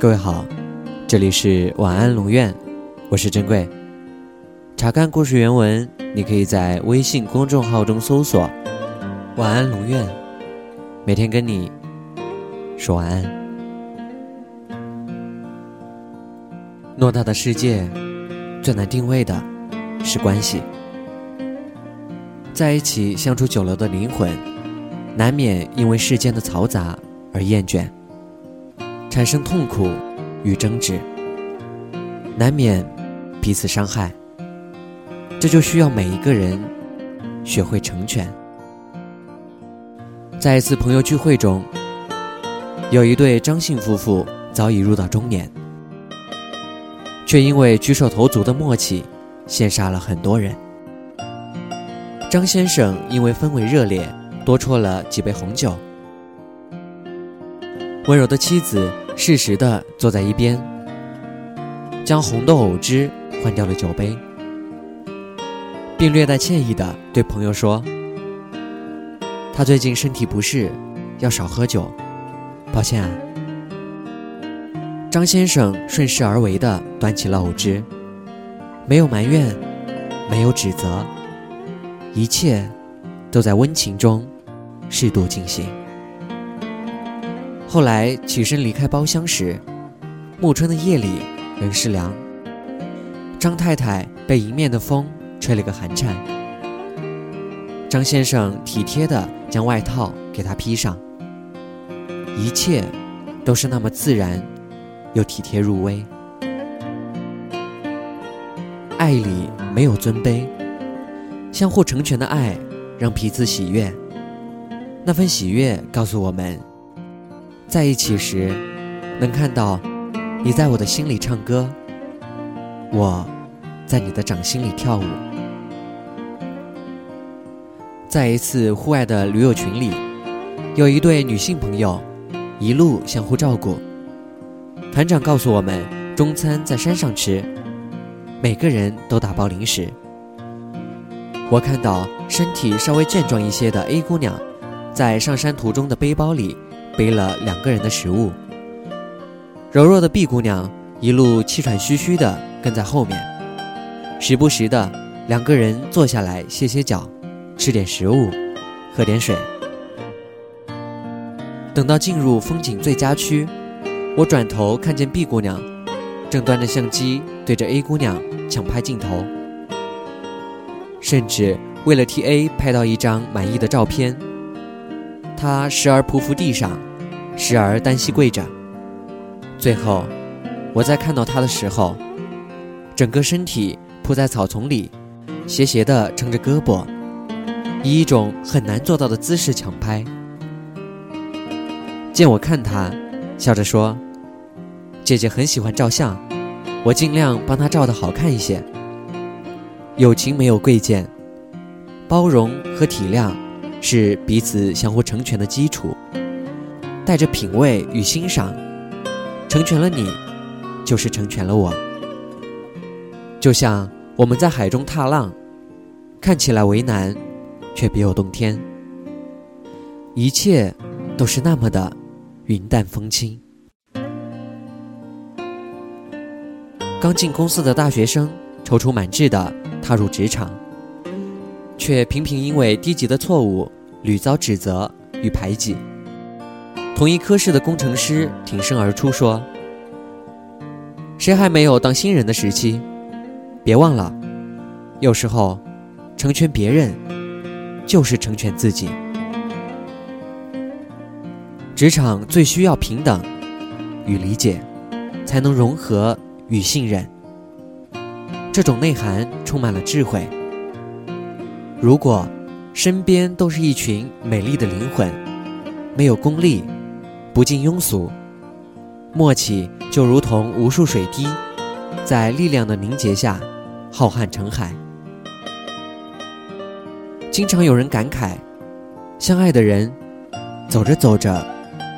各位好，这里是晚安龙院，我是珍贵。查看故事原文，你可以在微信公众号中搜索“晚安龙院”，每天跟你说晚安。偌大的世界，最难定位的是关系。在一起相处久了的灵魂，难免因为世间的嘈杂而厌倦。产生痛苦与争执，难免彼此伤害。这就需要每一个人学会成全。在一次朋友聚会中，有一对张姓夫妇早已入到中年，却因为举手投足的默契，羡煞了很多人。张先生因为氛围热烈，多啜了几杯红酒。温柔的妻子适时的坐在一边，将红豆藕汁换掉了酒杯，并略带歉意的对朋友说：“他最近身体不适，要少喝酒，抱歉啊。”张先生顺势而为的端起了藕汁，没有埋怨，没有指责，一切都在温情中适度进行。后来起身离开包厢时，暮春的夜里仍是凉。张太太被迎面的风吹了个寒颤，张先生体贴地将外套给她披上，一切都是那么自然，又体贴入微。爱里没有尊卑，相互成全的爱让彼此喜悦，那份喜悦告诉我们。在一起时，能看到你在我的心里唱歌，我在你的掌心里跳舞。在一次户外的驴友群里，有一对女性朋友，一路相互照顾。团长告诉我们，中餐在山上吃，每个人都打包零食。我看到身体稍微健壮一些的 A 姑娘，在上山途中的背包里。背了两个人的食物，柔弱的 B 姑娘一路气喘吁吁的跟在后面，时不时的两个人坐下来歇歇脚，吃点食物，喝点水。等到进入风景最佳区，我转头看见 B 姑娘正端着相机对着 A 姑娘抢拍镜头，甚至为了替 A 拍到一张满意的照片。他时而匍匐地上，时而单膝跪着。最后，我在看到他的时候，整个身体扑在草丛里，斜斜地撑着胳膊，以一种很难做到的姿势抢拍。见我看他，笑着说：“姐姐很喜欢照相，我尽量帮她照的好看一些。”友情没有贵贱，包容和体谅。是彼此相互成全的基础，带着品味与欣赏，成全了你，就是成全了我。就像我们在海中踏浪，看起来为难，却别有洞天。一切都是那么的云淡风轻。刚进公司的大学生，踌躇满志的踏入职场。却频频因为低级的错误屡遭指责与排挤。同一科室的工程师挺身而出说：“谁还没有当新人的时期？别忘了，有时候成全别人就是成全自己。职场最需要平等与理解，才能融合与信任。这种内涵充满了智慧。”如果身边都是一群美丽的灵魂，没有功利，不近庸俗，默契就如同无数水滴，在力量的凝结下，浩瀚成海。经常有人感慨，相爱的人，走着走着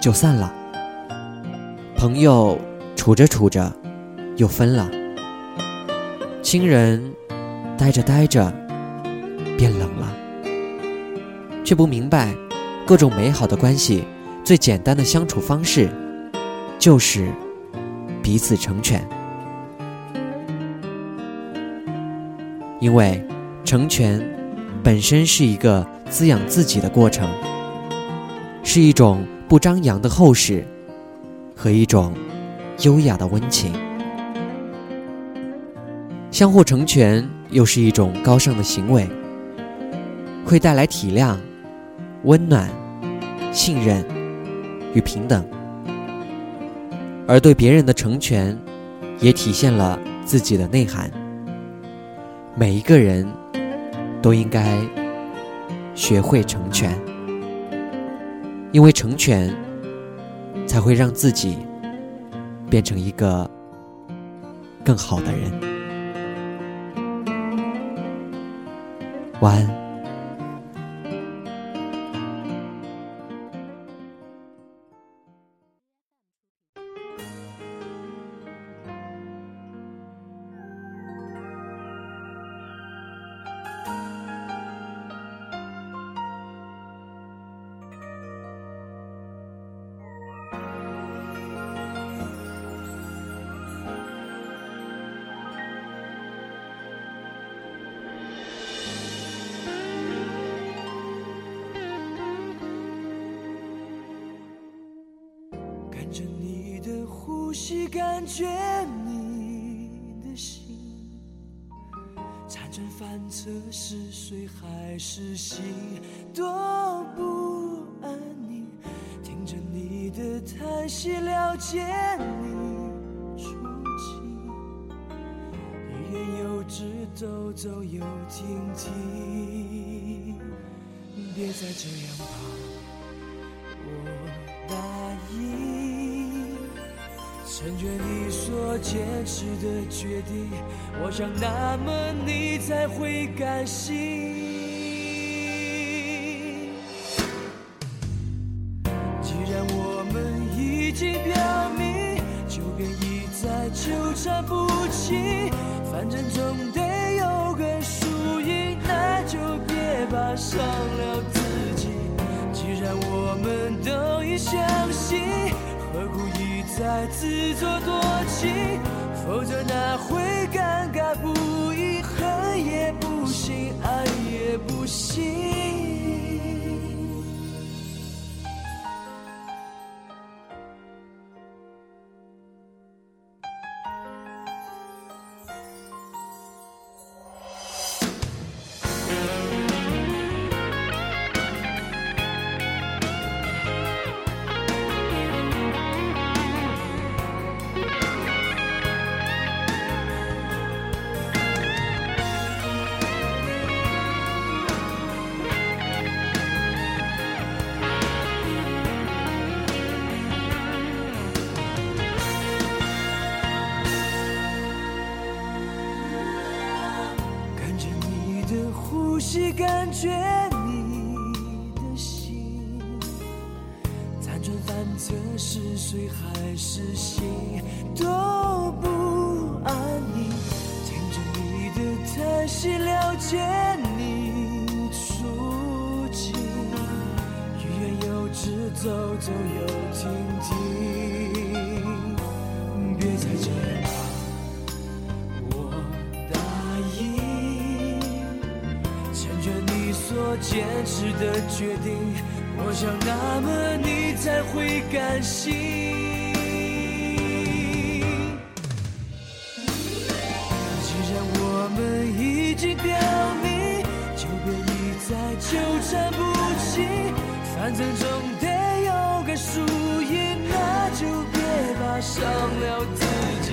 就散了；朋友处着处着又分了；亲人待着待着。变冷了，却不明白，各种美好的关系，最简单的相处方式，就是彼此成全。因为成全本身是一个滋养自己的过程，是一种不张扬的厚实和一种优雅的温情。相互成全又是一种高尚的行为，会带来体谅、温暖、信任与平等。而对别人的成全，也体现了自己的内涵。每一个人都应该学会成全，因为成全才会让自己变成一个更好的人。晚安。感觉你的心，辗转反侧是睡还是醒，多不安宁。听着你的叹息，了解你处境，欲言又止，走走又停停，别再这样吧，我答应。成全你所坚持的决定，我想那么你才会甘心。既然我们已经表明，就别一再纠缠不清，反正总得有个输赢，那就别把伤了自己。既然我们都已相信，再自作多情？否则那会尴尬不已，呼吸，感觉你的心，辗转反侧是睡还是醒，都不安宁。听着你的叹息，了解你处境，欲言又止，走走又停停，别再这样坚持的决定，我想那么你才会甘心。既然我们已经表明，就别一再纠缠不清，反正总得有个输赢，那就别怕伤了自己。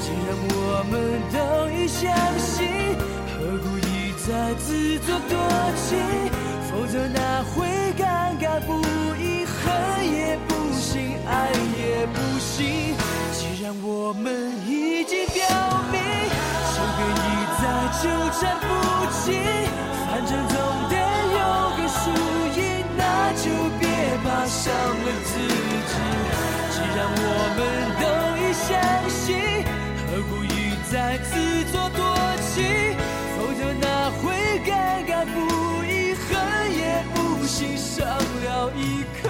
既然我们都已相信，何苦一在自作多情？否则哪会尴尬不已，恨也不行，爱也不行。既然我们已经表明，就别一再纠缠不清，反正总一颗